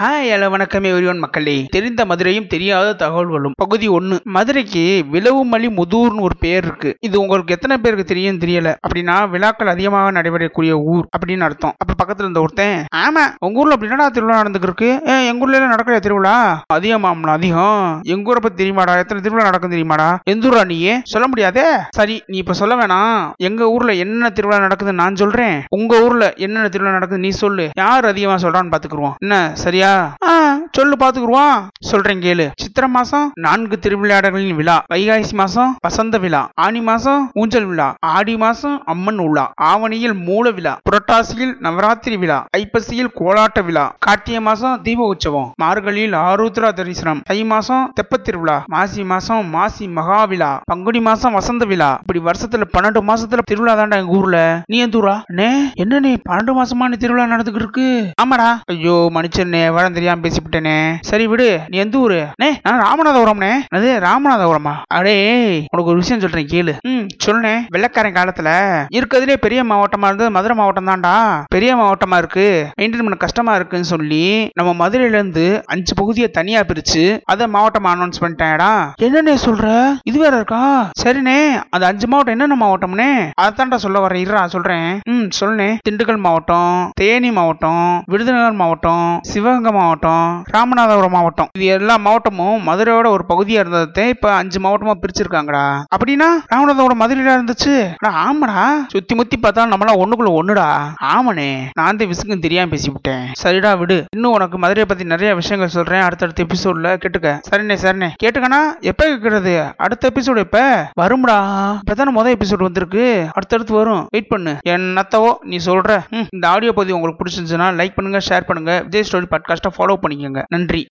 Hi hello வணக்கம் everyone மக்களே. தெரிந்த மதுரையும் தெரியாத தகவல்களும். பகுதி ஒன்னு மதுரைக்கு விலவுமலி முதூர்னு ஒரு பேர் இருக்கு. இது உங்களுக்கு எத்தனை பேருக்கு தெரியும் தெரியல. அப்படின்னா விழாக்கள் அதிகமாக நடைபெறக்கூடிய ஊர் அப்படின்னு அர்த்தம். அப்ப பக்கத்துல இருந்த ஒருத்தன் ஆமா உங்க ஊர்ல அப்படி என்னடா திருவிழா நடந்துருக்கு இருக்கு எங்க ஊர்ல எல்லாம் நடக்கிற திருவிழா? அதிகமாம்ல அதிகம். எங்க ஊரை பத்தி தெரியுமாடா? எத்தனை திருவிழா நடக்கும் தெரியுமாடா? எந்த ஊரா நீயே சொல்ல முடியாதே. சரி நீ இப்ப சொல்ல வேணாம். எங்க ஊர்ல என்ன திருவிழா நடக்குதுன்னு நான் சொல்றேன். உங்க ஊர்ல என்னென்ன திருவிழா நடக்குது நீ சொல்லு. யார் அதிகமா சொல்றான்னு பாத்துக்குருவோம். என்ன சரியா? ஆ சொல்லு பாத்துக்குருவோம். சொல்றேன் கேளு. சித்திர மாசம் நான்கு திருவிளையாடல்களின் விழா. வைகாசி மாசம் வசந்த விழா. ஆனி மாசம் ஊஞ்சல் விழா. ஆடி மாசம் அம்மன் விழா ஆவணியில் மூல விழா. புரட்டாசியில் நவராத்திரி விழா. ஐப்பசியில் கோலாட்ட விழா. கார்த்திகை மாசம் தீப உற்சவம். மார்கழியில் ஆருத்ரா தரிசனம். தை மாசம் தெப்பத்திருவிழா மாசி மாசம் மாசி மகா விழா. பங்குனி மாசம் வசந்த விழா. இப்படி வருஷத்துல பன்னெண்டு மாசத்துல திருவிழா தாண்டா எங்க ஊர்ல? நீ எந்த ஊரா? என்ன நீ பன்னெண்டு மாசமா நீ திருவிழா நடந்துக்கிட்டு இருக்கு? ஆமாடா. ஐயோ மனுஷன் விவரம் தெரியாம பேசிவிட்டேனே. சரி விடு நீ எந்த ஊரு? நே நான் ராமநாதபுரம்னே. அது ராமநாதபுரமா? அடே உனக்கு ஒரு விஷயம் சொல்றேன் கேளு. ம் சொல்லுனே வெள்ளக்காரன் காலத்துல இருக்கிறதுலே பெரிய மாவட்டமா இருந்தது மதுரை மாவட்டம் தான்டா பெரிய மாவட்டமா இருக்கு. மெயின்டைன் பண்ண கஷ்டமா இருக்குன்னு சொல்லி நம்ம மதுரையில இருந்து அஞ்சு பகுதியை தனியா பிரிச்சு அதை மாவட்டம் அனௌன்ஸ் பண்ணிட்டேன்டா. என்னண்ணே சொல்ற? இது வேற இருக்கா? சரிண்ணே அந்த அஞ்சு மாவட்டம் என்னென்ன மாவட்டம்னே? அதான்டா சொல்ல வரேன் இருறா சொல்றேன். ம். சொல்லுனே திண்டுக்கல் மாவட்டம் தேனி மாவட்டம் விருதுநகர் மாவட்டம் சிவகங்கை மாவட்டம் ராமநாதபுரம் மாவட்டம். இது எல்லா மாவட்டமும் மதுரையோட ஒரு பகுதியா இருந்ததை இப்ப அஞ்சு மாவட்டமா பிரிச்சிருக்காங்கடா. அப்படின்னா ராமநாதபுரம் மதுரையில இருந்துச்சு. ஆமாடா. சுத்தி முத்தி பார்த்தா நம்மளாம் ஒண்ணுக்குள்ள ஒண்ணுடா. ஆமாண்ணே. நான் தான் விசுக்கும் தெரியாம பேசிவிட்டேன். சரிடா விடு. இன்னும் உனக்கு மதுரையை பத்தி நிறைய விஷயங்கள் சொல்றேன். அடுத்தடுத்த எபிசோட்ல கேட்டுக்க. சரிண்ணே சரிண்ணே. கேட்டுக்கண்ணா எப்ப கேட்கறது அடுத்த எபிசோடு எப்ப? வரும்டா. இப்பதானே முதல் எபிசோடு வந்திருக்கு. அடுத்தடுத்து வரும். வெயிட் பண்ணு. என்ன என்னத்தவோ நீ சொல்ற. இந்த ஆடியோ பதிவு உங்களுக்கு பிடிச்சிருந்துச்சுன்னா லைக் பண்ணுங்க ஷேர் பண்ணுங்க. விஜய் ஸ்டோரி பாட்காஸ்ட்டை ஃபாலோ பண்ணிக்கோங்க. நன்றி.